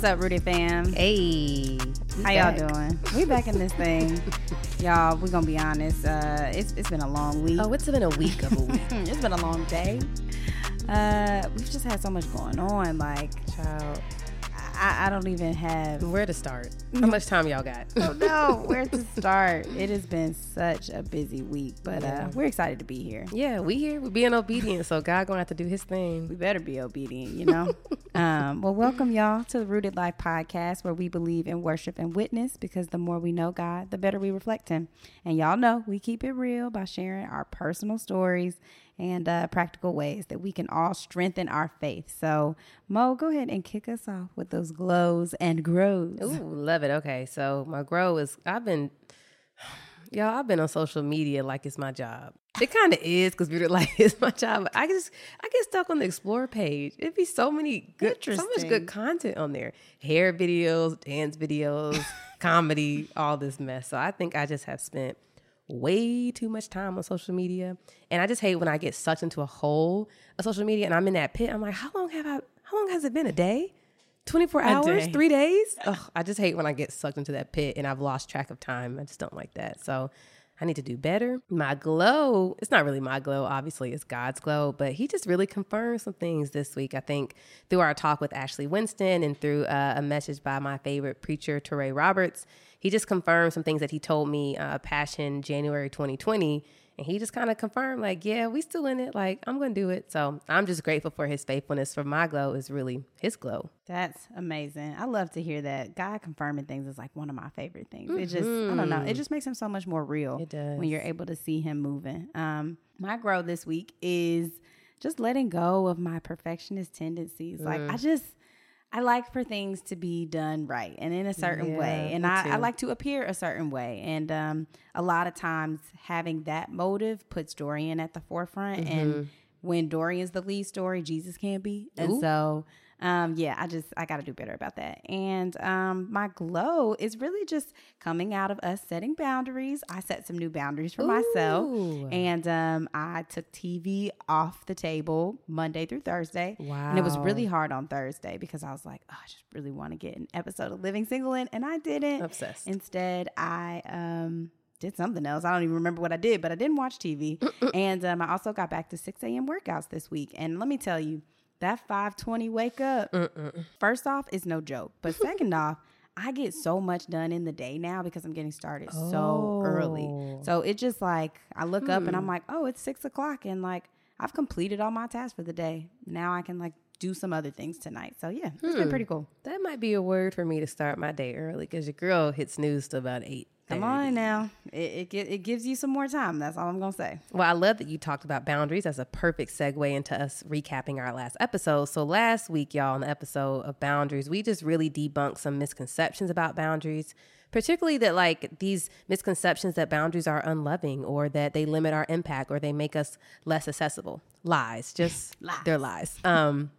What's up, Rooted fam? Hey, how y'all doing? We back in this thing, y'all. We gonna be honest. Uh, it's it's been a long week. Oh, it's been a week of a week. it's been a long day. Uh, we've just had so much going on. Like, child, I, I don't even have where to start. How much time y'all got? oh no, where to start? It has been such a busy week, but Yeah. uh, we're excited to be here. Yeah, we here. We're being obedient, so God gonna have to do His thing. We better be obedient, you know. um, well, welcome y'all to the Rooted Life podcast, where we believe in worship and witness. Because the more we know God, the better we reflect Him. And y'all know we keep it real by sharing our personal stories and uh, practical ways that we can all strengthen our faith. So, Moe, go ahead and kick us off with those glows and grows. Ooh, love it. Okay, so my grow is I've been, y'all. I've been on social media like it's my job. It kind of is because we're like it's my job. I just I get stuck on the explore page. It'd be so many good, so much good content on there. Hair videos, dance videos, comedy, all this mess. So I think I just have spent way too much time on social media, and I just hate when I get sucked into a hole of social media and I'm in that pit. I'm like, how long have I? How long has it been? A day? 24 hours, day. three days. Ugh, I just hate when I get sucked into that pit and I've lost track of time. I just don't like that. So I need to do better. My glow, it's not really my glow, obviously, it's God's glow, but he just really confirmed some things this week. I think through our talk with Ashley Winston and through uh, a message by my favorite preacher, Touré Roberts, he just confirmed some things that he told me, uh, Passion January 2020. And he just kind of confirmed, like, yeah, we still in it. Like, I'm going to do it. So I'm just grateful for his faithfulness. For my glow is really his glow. That's amazing. I love to hear that. God confirming things is like one of my favorite things. It just, I don't know, it just makes him so much more real It does. when you're able to see him moving. Um, my grow this week is just letting go of my perfectionist tendencies. Like, I just, I like for things to be done right and in a certain Yeah, way. And I, I like to appear a certain way. And um, a lot of times having that motive puts Dorian at the forefront. And when Dorian's the lead story, Jesus can't be. And Ooh. so, um, yeah, I just, I got to do better about that. And um, my glow is really just coming out of us setting boundaries. I set some new boundaries for myself. And um, I took TV off the table Monday through Thursday. Wow. And it was really hard on Thursday because I was like, oh, I just really want to get an episode of Living Single in. And I didn't. Obsessed. Instead, I um, did something else. I don't even remember what I did, but I didn't watch TV. and um, I also got back to 6 a.m. workouts this week. And let me tell you, that 520 wake up, first off, is no joke. But second off, I get so much done in the day now because I'm getting started so early. Oh. So it just like I look up and hmm. I'm like, oh, it's six o'clock, and like I've completed all my tasks for the day. Now I can like do some other things tonight. So yeah, it's been pretty cool. That might be a word for me to start my day early because your girl hits snooze to about eight. Come on now, it it, it gives you some more time. That's all I'm gonna say. Well, I love that you talked about boundaries as a perfect segue into us recapping our last episode. So last week, y'all, on the episode of boundaries, we just really debunked some misconceptions about boundaries, particularly that like these misconceptions that boundaries are unloving or that they limit our impact or they make us less accessible. Lies, just they're lies. Um,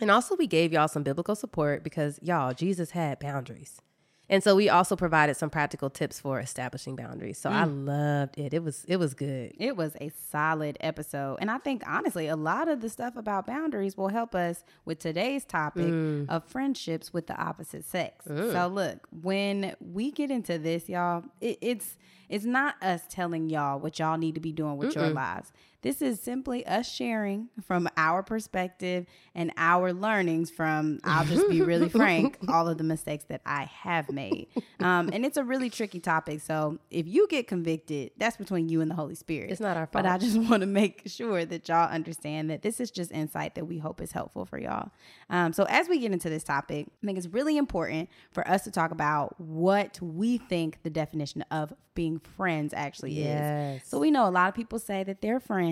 and also we gave y'all some biblical support because y'all, Jesus had boundaries. And so we also provided some practical tips for establishing boundaries. So I mm. loved it. It was it was good. It was a solid episode. And I think, honestly, a lot of the stuff about boundaries will help us with today's topic mm. of friendships with the opposite sex. So, look, when we get into this, y'all, it, it's it's not us telling y'all what y'all need to be doing with your lives. This is simply us sharing from our perspective and our learnings from, I'll just be really frank, all of the mistakes that I have made. Um, and it's a really tricky topic. So if you get convicted, that's between you and the Holy Spirit. It's not our fault. But I just want to make sure that y'all understand that this is just insight that we hope is helpful for y'all. Um, so as we get into this topic, I think it's really important for us to talk about what we think the definition of being friends actually is. So we know a lot of people say that they're friends,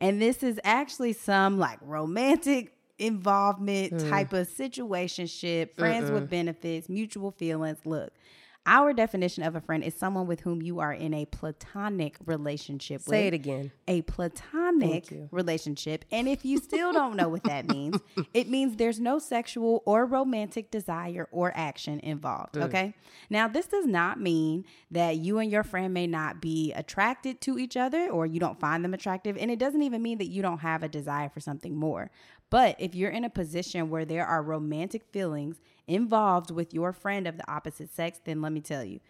and this is actually some like romantic involvement mm. type of situationship, friends with benefits, mutual feelings. Look, our definition of a friend is someone with whom you are in a platonic relationship Say with it again. a platonic relationship. And if you still don't know what that means, it means there's no sexual or romantic desire or action involved. Mm. Okay. Now, this does not mean that you and your friend may not be attracted to each other or you don't find them attractive. And it doesn't even mean that you don't have a desire for something more. But if you're in a position where there are romantic feelings involved with your friend of the opposite sex, then let me tell you,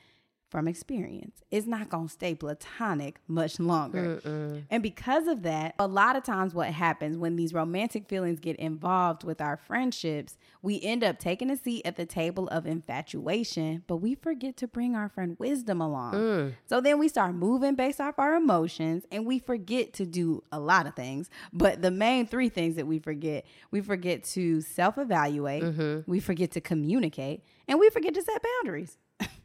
from experience, it's not going to stay platonic much longer. Mm-mm. And because of that, a lot of times what happens when these romantic feelings get involved with our friendships, we end up taking a seat at the table of infatuation, but we forget to bring our friend wisdom along. Mm. So then we start moving based off our emotions and we forget to do a lot of things. But the main three things that we forget we forget to self evaluate, mm-hmm. we forget to communicate, and we forget to set boundaries.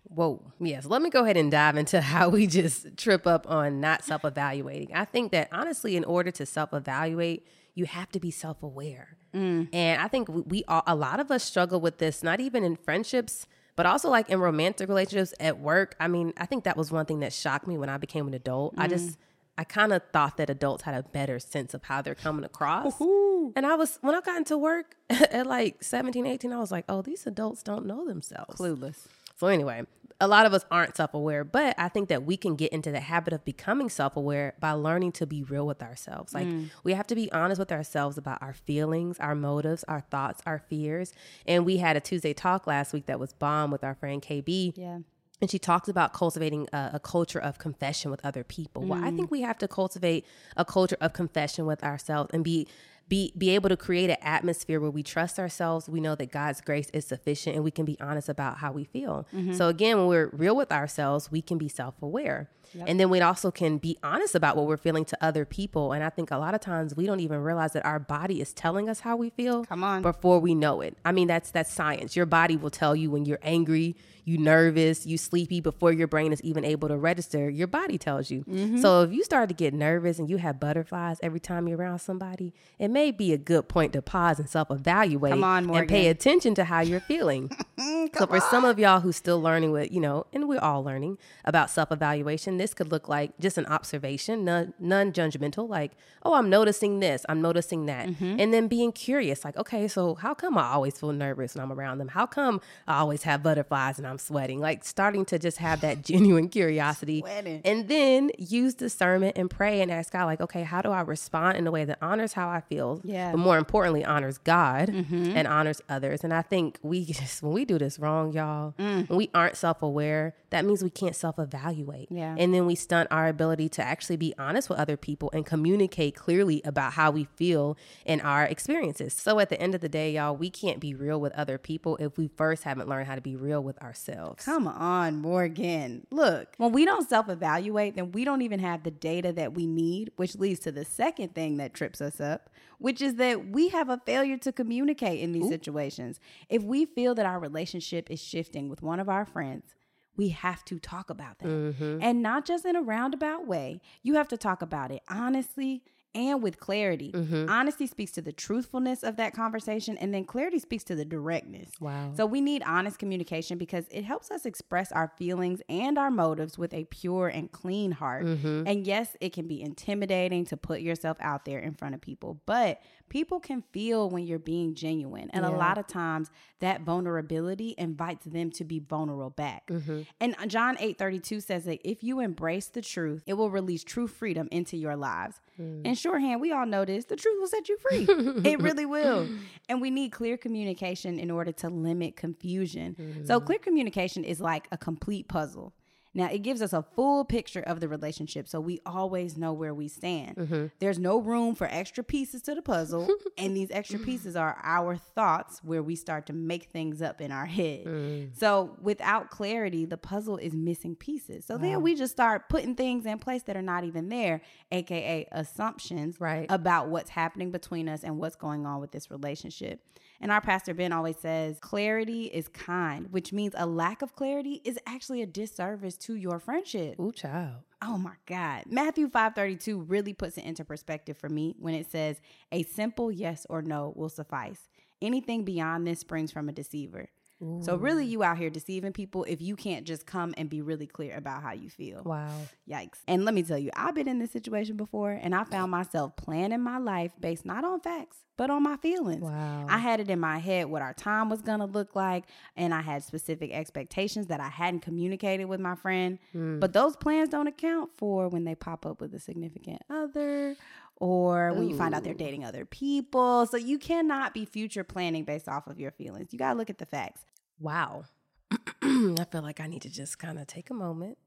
Whoa. Yes. Let me go ahead and dive into how we just trip up on not self evaluating. I think that honestly, in order to self evaluate, you have to be self aware. Mm. And I think we, we all, a lot of us struggle with this, not even in friendships, but also like in romantic relationships at work. I mean, I think that was one thing that shocked me when I became an adult. Mm. I just, I kind of thought that adults had a better sense of how they're coming across. Ooh. And I was, when I got into work at like 17, 18, I was like, oh, these adults don't know themselves. Clueless. So anyway, a lot of us aren't self aware, but I think that we can get into the habit of becoming self aware by learning to be real with ourselves. Like mm. we have to be honest with ourselves about our feelings, our motives, our thoughts, our fears. And we had a Tuesday talk last week that was bomb with our friend KB. Yeah. And she talks about cultivating a, a, culture of confession with other people. Mm. Well, I think we have to cultivate a culture of confession with ourselves and be be be able to create an atmosphere where we trust ourselves we know that god's grace is sufficient and we can be honest about how we feel mm-hmm. so again when we're real with ourselves we can be self-aware Yep. And then we also can be honest about what we're feeling to other people. And I think a lot of times we don't even realize that our body is telling us how we feel. Come on. Before we know it. I mean, that's that's science. Your body will tell you when you're angry, you nervous, you sleepy before your brain is even able to register. Your body tells you. Mm-hmm. So if you start to get nervous and you have butterflies every time you're around somebody, it may be a good point to pause and self-evaluate Come on, and pay attention to how you're feeling. so for on. some of y'all who's still learning with, you know, and we're all learning about self-evaluation, this could look like just an observation, non judgmental, like, oh, I'm noticing this, I'm noticing that. Mm-hmm. And then being curious, like, okay, so how come I always feel nervous when I'm around them? How come I always have butterflies and I'm sweating? Like starting to just have that genuine curiosity. Sweating. And then use discernment and pray and ask God, like, okay, how do I respond in a way that honors how I feel? Yeah. But more importantly, honors God mm-hmm. and honors others. And I think we just, when we do this wrong, y'all, mm. when we aren't self aware, that means we can't self evaluate. Yeah. And then we stunt our ability to actually be honest with other people and communicate clearly about how we feel in our experiences. So at the end of the day, y'all, we can't be real with other people if we first haven't learned how to be real with ourselves. Come on, Morgan. Look, when we don't self evaluate, then we don't even have the data that we need, which leads to the second thing that trips us up, which is that we have a failure to communicate in these Ooh. situations. If we feel that our relationship is shifting with one of our friends, we have to talk about that. Mm-hmm. And not just in a roundabout way. You have to talk about it honestly and with clarity. Mm-hmm. Honesty speaks to the truthfulness of that conversation, and then clarity speaks to the directness. Wow. So we need honest communication because it helps us express our feelings and our motives with a pure and clean heart. Mm-hmm. And yes, it can be intimidating to put yourself out there in front of people, but people can feel when you're being genuine. And yeah. a lot of times that vulnerability invites them to be vulnerable back. Mm-hmm. And John 8 32 says that if you embrace the truth, it will release true freedom into your lives. Mm. In shorthand, we all know this the truth will set you free. it really will. And we need clear communication in order to limit confusion. Mm. So, clear communication is like a complete puzzle. Now, it gives us a full picture of the relationship so we always know where we stand. Mm-hmm. There's no room for extra pieces to the puzzle, and these extra pieces are our thoughts where we start to make things up in our head. Mm. So, without clarity, the puzzle is missing pieces. So wow. then we just start putting things in place that are not even there, aka assumptions right. about what's happening between us and what's going on with this relationship. And our pastor Ben always says, clarity is kind, which means a lack of clarity is actually a disservice to your friendship. Ooh, child. Oh my God. Matthew 532 really puts it into perspective for me when it says, a simple yes or no will suffice. Anything beyond this springs from a deceiver. Ooh. So really you out here deceiving people if you can't just come and be really clear about how you feel. Wow. Yikes. And let me tell you, I've been in this situation before and I found myself planning my life based not on facts, but on my feelings. Wow. I had it in my head what our time was going to look like and I had specific expectations that I hadn't communicated with my friend. Mm. But those plans don't account for when they pop up with a significant other or when you find out they're dating other people. So you cannot be future planning based off of your feelings. You got to look at the facts. Wow. I feel like I need to just kind of take a moment,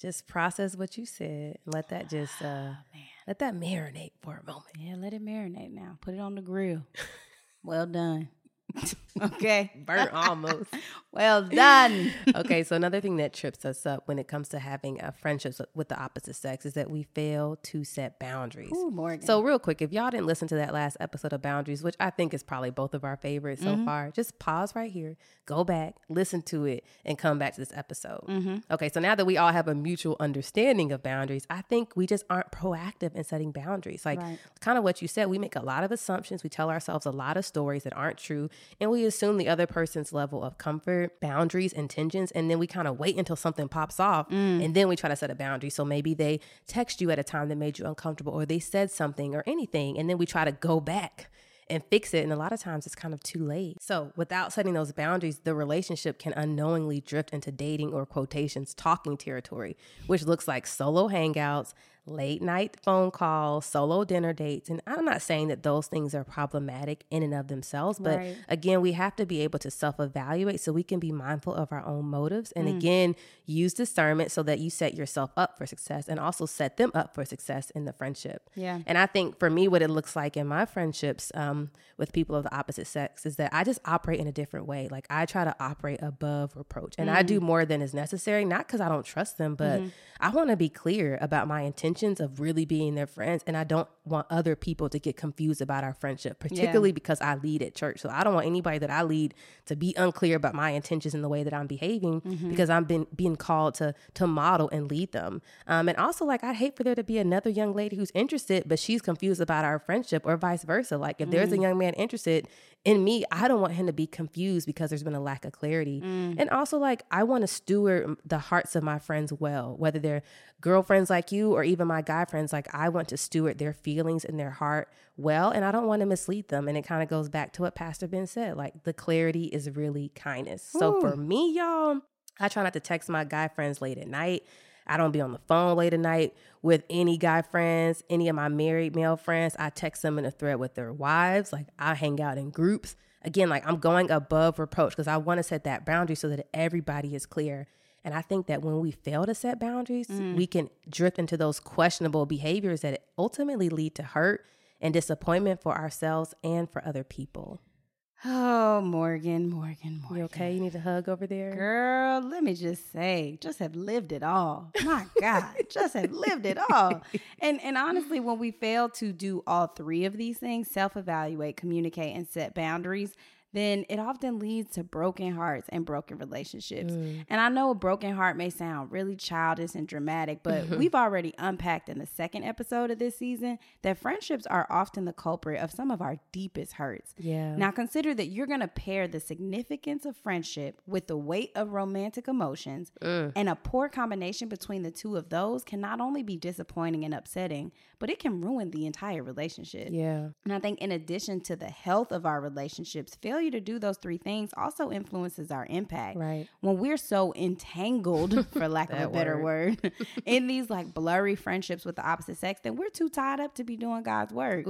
just process what you said, and let that just uh let that marinate for a moment. Yeah, let it marinate now. Put it on the grill. well done. okay. Burnt almost. Well done. okay, so another thing that trips us up when it comes to having uh, friendships with the opposite sex is that we fail to set boundaries. Ooh, Morgan. So, real quick, if y'all didn't listen to that last episode of Boundaries, which I think is probably both of our favorites so far, just pause right here, go back, listen to it, and come back to this episode. Okay, so now that we all have a mutual understanding of boundaries, I think we just aren't proactive in setting boundaries. Like, Right. kind of what you said, we make a lot of assumptions, we tell ourselves a lot of stories that aren't true, and we assume the other person's level of comfort, boundaries, intentions, and then we kind of wait until something pops off mm. and then we try to set a boundary. So maybe they text you at a time that made you uncomfortable or they said something or anything, and then we try to go back and fix it. And a lot of times it's kind of too late. So without setting those boundaries, the relationship can unknowingly drift into dating or quotations talking territory, which looks like solo hangouts, late night phone calls, solo dinner dates. And I'm not saying that those things are problematic in and of themselves, but Right. again, we have to be able to self evaluate so we can be mindful of our own motives. And mm. again, use discernment so that you set yourself up for success and also set them up for success in the friendship. Yeah. And I think for me, what it looks like in my friendships um, with people of the opposite sex is that I just operate in a different way. Like I try to operate above reproach and I do mm. more than is necessary, not because I don't trust them, but mm-hmm. I want to be clear about my intentions of really being their friends. And I don't want other people to get confused about our friendship, particularly because I lead at church. So I don't want anybody that I lead to be unclear about my intentions in the way that I'm behaving because I'm been being called to to model and lead them. Um, and also, like I'd hate for there to be another young lady who's interested, but she's confused about our friendship, or vice versa. Like if there's a young man interested in me, I don't want him to be confused because there's been a lack of clarity. Mm. And also, like I want to steward the hearts of my friends well, whether they're girlfriends like you or even my guy friends. Like I want to steward their feelings and their heart well, and I don't want to mislead them. And it kind of goes back to what Pastor Ben said. Like the clarity is really kindness. So for me, y'all, I try not to text my guy friends late at night. I don't be on the phone late at night with any guy friends, any of my married male friends. I text them in a thread with their wives. Like I hang out in groups. Again, like I'm going above reproach because I want to set that boundary so that everybody is clear. And I think that when we fail to set boundaries, mm. we can drift into those questionable behaviors that ultimately lead to hurt and disappointment for ourselves and for other people. Oh, Morgan, Morgan, Morgan. You okay? You need a hug over there? Girl, let me just say, just have lived it all. My God, just have lived it all. And and honestly, when we fail to do all three of these things, self-evaluate, communicate, and set boundaries, then it often leads to broken hearts and broken relationships. Mm. And I know a broken heart may sound really childish and dramatic, but mm-hmm. we've already unpacked in the second episode of this season that friendships are often the culprit of some of our deepest hurts. Yeah. Now consider that you're going to pair the significance of friendship with the weight of romantic emotions, mm. and a poor combination between the two of those can not only be disappointing and upsetting, but it can ruin the entire relationship. Yeah. And I think in addition to the health of our relationships, failure to do those three things also influences our impact. Right. When we're so entangled, for lack of a better word, in these like blurry friendships with the opposite sex, then we're too tied up to be doing God's work.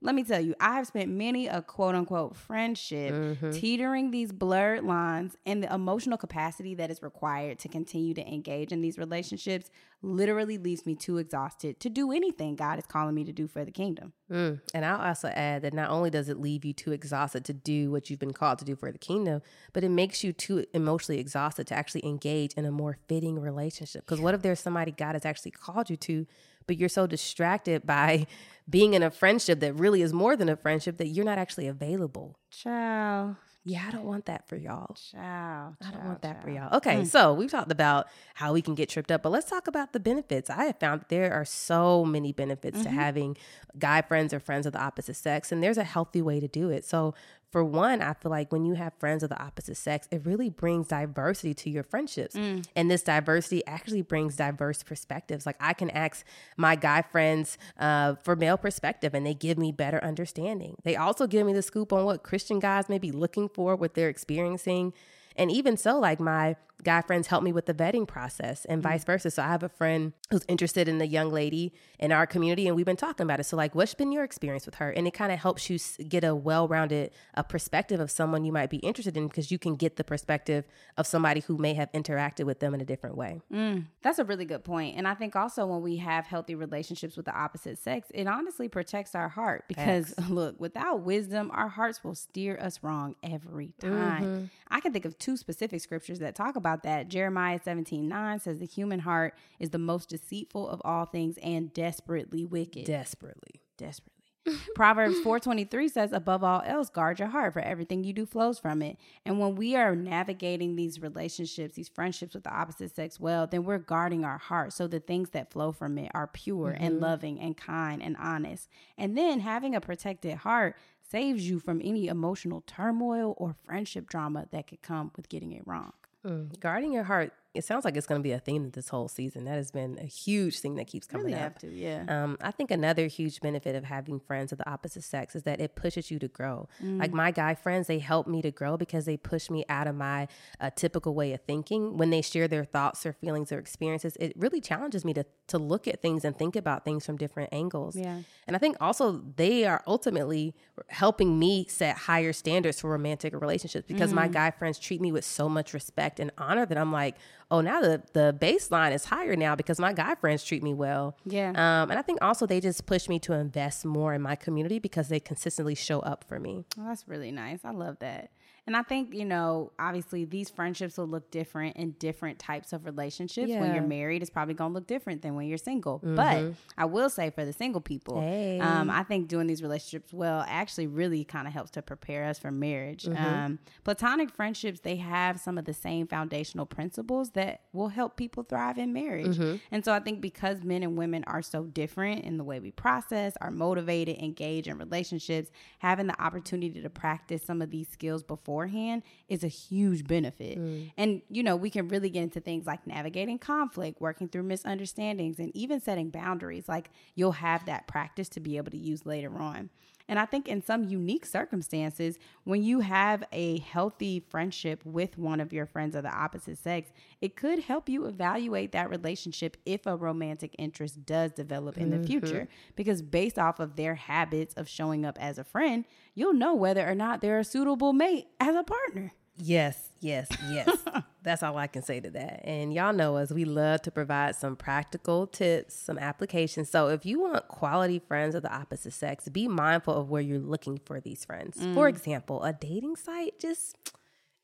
Let me tell you, I have spent many a quote unquote friendship Mm-hmm. teetering these blurred lines and the emotional capacity that is required to continue to engage in these relationships literally leaves me too exhausted to do anything God is calling me to do for the kingdom. Mm. And I'll also add that not only does it leave you too exhausted to do what you've been called to do for the kingdom, but it makes you too emotionally exhausted to actually engage in a more fitting relationship. Because what if there's somebody God has actually called you to, but you're so distracted by being in a friendship that really is more than a friendship that you're not actually available? Ciao. Yeah, I don't want that for y'all. Ciao. I don't want that for y'all. Okay, so we've talked about how we can get tripped up, but let's talk about the benefits. I have found there are so many benefits to having guy friends or friends of the opposite sex, and there's a healthy way to do it. So, for one, I feel like when you have friends of the opposite sex, it really brings diversity to your friendships. And this diversity actually brings diverse perspectives. Like I can ask my guy friends uh, for male perspective, and they give me better understanding. They also give me the scoop on what Christian guys may be looking for, what they're experiencing. And even so, like my guy friends help me with the vetting process and vice mm-hmm. versa. So I have a friend who's interested in a young lady in our community and we've been talking about it. So like what's been your experience with her? And it kind of helps you get a well-rounded a perspective of someone you might be interested in because you can get the perspective of somebody who may have interacted with them in a different way. Mm, that's a really good point. And I think also when we have healthy relationships with the opposite sex, it honestly protects our heart because look, without wisdom, our hearts will steer us wrong every time. Mm-hmm. I can think of two specific scriptures that talk about that. Jeremiah 17 9 says, The human heart is the most deceitful of all things and desperately wicked. Desperately. desperately. Proverbs 4:23 says above all else guard your heart for everything you do flows from it. And when we are navigating these relationships, these friendships with the opposite sex well, then we're guarding our heart so the things that flow from it are pure and mm-hmm. loving and kind and honest. And then having a protected heart saves you from any emotional turmoil or friendship drama that could come with getting it wrong. Mm. Guarding your heart, it sounds like it's going to be a theme this whole season. That has been a huge thing that keeps coming Really up. have to, yeah. Um, I think another huge benefit of having friends of the opposite sex is that it pushes you to grow. Like my guy friends, they help me to grow because they push me out of my uh, typical way of thinking. When they share their thoughts or feelings or experiences, it really challenges me to to look at things and think about things from different angles. Yeah. And I think also they are ultimately helping me set higher standards for romantic relationships because my guy friends treat me with so much respect and honor that I'm like, oh, now the, the baseline is higher now because my guy friends treat me well. Yeah. Um, and I think also they just push me to invest more in my community because they consistently show up for me. Well, that's really nice. I love that. And I think, you know, obviously these friendships will look different in different types of relationships. When you're married, it's probably going to look different than when you're single. But I will say for the single people, Hey. um, I think doing these relationships well actually really kind of helps to prepare us for marriage. Um, platonic friendships, they have some of the same foundational principles that will help people thrive in marriage. Mm-hmm. And so I think because men and women are so different in the way we process, are motivated, engage in relationships, having the opportunity to practice some of these skills beforehand is a huge benefit. Mm. And, you know, we can really get into things like navigating conflict, working through misunderstandings, and even setting boundaries. Like you'll have that practice to be able to use later on. And I think in some unique circumstances, when you have a healthy friendship with one of your friends of the opposite sex, it could help you evaluate that relationship if a romantic interest does develop in the mm-hmm. future. Because based off of their habits of showing up as a friend, you'll know whether or not they're a suitable mate as a partner. Yes, yes, yes. That's all I can say to that. And y'all know us, we love to provide some practical tips, some applications. So if you want quality friends of the opposite sex, be mindful of where you're looking for these friends. For mm. example, a dating site just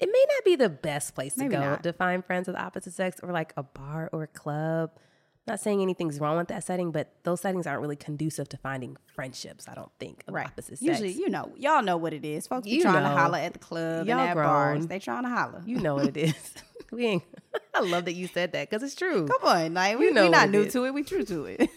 it may not be the best place to go not. to find friends of the opposite sex or like a bar or a club. Not saying anything's wrong with that setting, but those settings aren't really conducive to finding friendships, I don't think, of the opposite sex. Usually, you know, y'all know what it is. Folks be You trying know. to holler at the club Y'all and at bars. grown. They trying to holler. You know what it is. we ain't. I love that you said that because it's true. Come on, like we, You know we not new is. to it. We true to it.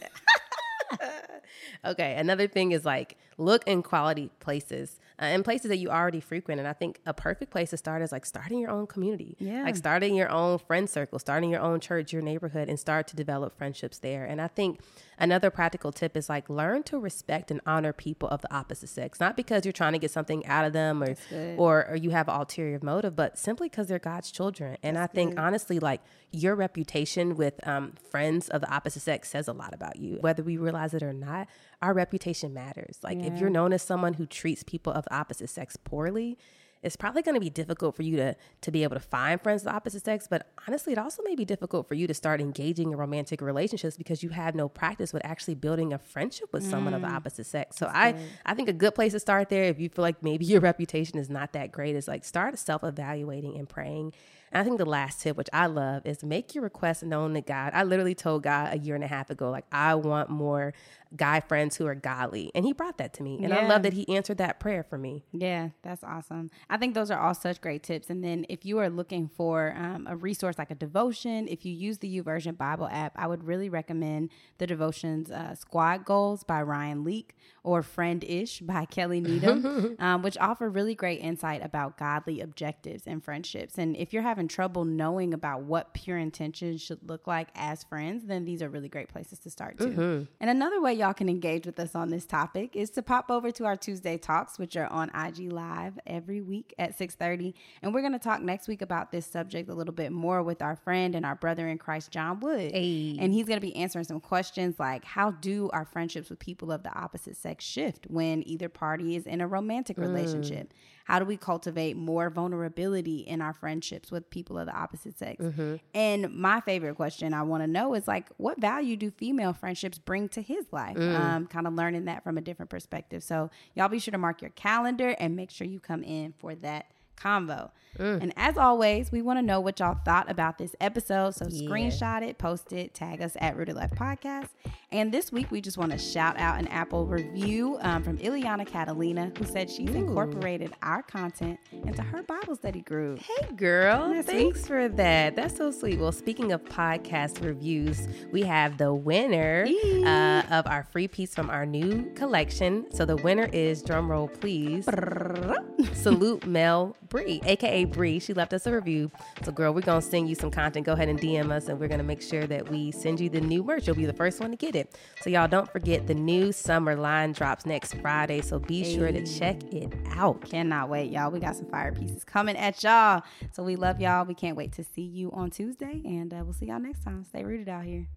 Okay, another thing is like look in quality places uh, in places that you already frequent. And I think a perfect place to start is like starting your own community. Yeah. Like starting your own friend circle, starting your own church, your neighborhood, and start to develop friendships there. And I think another practical tip is like learn to respect and honor people of the opposite sex, not because you're trying to get something out of them or or, or you have an ulterior motive, but simply because they're God's children. And I think honestly, like your reputation with um, friends of the opposite sex says a lot about you, whether we realize it or not. Our reputation matters. Like if you're known as someone who treats people of the opposite sex poorly, it's probably going to be difficult for you to to be able to find friends of the opposite sex. But honestly, it also may be difficult for you to start engaging in romantic relationships because you have no practice with actually building a friendship with someone of the mm. opposite sex. So I I think a good place to start there, if you feel like maybe your reputation is not that great, is like start self evaluating and praying. And I think the last tip, which I love, is make your request known to God. I literally told God a year and a half ago, like, I want more guy friends who are godly. And he brought that to me. And I love that he answered that prayer for me. Yeah, that's awesome. I think those are all such great tips. And then if you are looking for um, a resource like a devotion, if you use the YouVersion Bible app, I would really recommend the devotions uh, Squad Goals by Ryan Leak or Friend Ish by Kelly Needham, um, which offer really great insight about godly objectives and friendships. And if you're having trouble knowing about what pure intentions should look like as friends, then these are really great places to start too. And another way y'all can engage with us on this topic is to pop over to our Tuesday talks, which are on IG Live every week week at 6:30, and we're going to talk next week about this subject a little bit more with our friend and our brother in Christ, John Wood. Hey. And he's going to be answering some questions like how do our friendships with people of the opposite sex shift when either party is in a romantic mm. relationship? How do we cultivate more vulnerability in our friendships with people of the opposite sex? Mm-hmm. And my favorite question I want to know is like, what value do female friendships bring to his life? Mm. Um, kind of learning that from a different perspective. So y'all be sure to mark your calendar and make sure you come in for that convo. And as always, we want to know what y'all thought about this episode. So screenshot it, post it, tag us at Rooted Life Podcast. And this week, we just want to shout out an Apple review um, from Ileana Catalina, who said she's incorporated our content into her Bible study group. Hey, girl. Thanks for that. That's so sweet. Well, speaking of podcast reviews, we have the winner uh, of our free piece from our new collection. So the winner is, drum roll, please. Salute Mel Bree, aka Bree. She left us a review. So, girl, we're gonna send you some content. Go ahead and DM us, and we're gonna make sure that we send you the new merch. You'll be the first one to get it. So, y'all don't forget the new summer line drops next Friday. So be sure to check it out. Cannot wait, y'all. We got some fire pieces coming at y'all. So we love y'all. We can't wait to see you on Tuesday. And uh, we'll see y'all next time. Stay rooted out here.